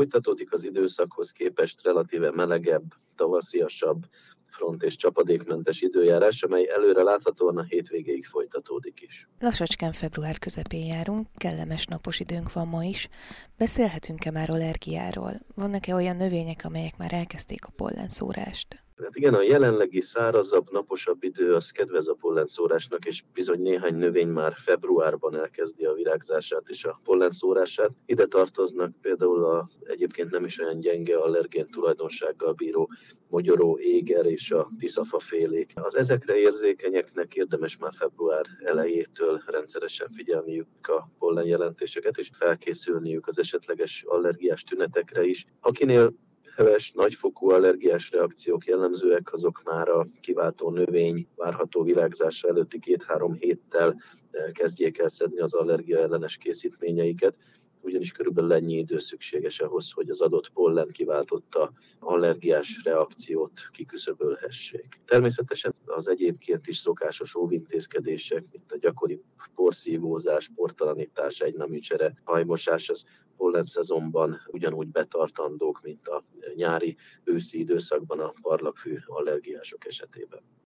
Folytatódik az időszakhoz képest relatíve melegebb, tavasziasabb, front és csapadékmentes időjárás, amely előre láthatóan a hétvégéig folytatódik is. Lassacskán február közepén járunk, kellemes napos időnk van ma is. Beszélhetünk-e már allergiáról? Vannak-e olyan növények, amelyek már elkezdték a pollenszórást? Hát igen, a jelenlegi szárazabb, naposabb idő az kedvez a pollenszórásnak, és bizony néhány növény már februárban elkezdi a virágzását és a pollenszórását. Ide tartoznak például a egyébként nem is olyan gyenge allergén tulajdonsággal bíró mogyoró, éger és a tiszafa félék. Az ezekre érzékenyeknek érdemes már február elejétől rendszeresen figyelniük a pollen jelentéseket, és felkészülniük az esetleges allergiás tünetekre is. Akinél heves, nagyfokú allergiás reakciók jellemzőek, azok már a kiváltó növény várható virágzása előtti két-három héttel eh, kezdjék el szedni az allergia ellenes készítményeiket, ugyanis körülbelül ennyi idő szükséges ahhoz, hogy az adott pollen kiváltotta allergiás reakciót kiküszöbölhessék. Természetesen az egyébként is szokásos óvintézkedések, mint a gyakori porszívózás, portalanítás, egyneműcsere, hajmosás, az pollen szezonban ugyanúgy betartandók, mint a nyári őszi időszakban a parlagfű allergiások esetében.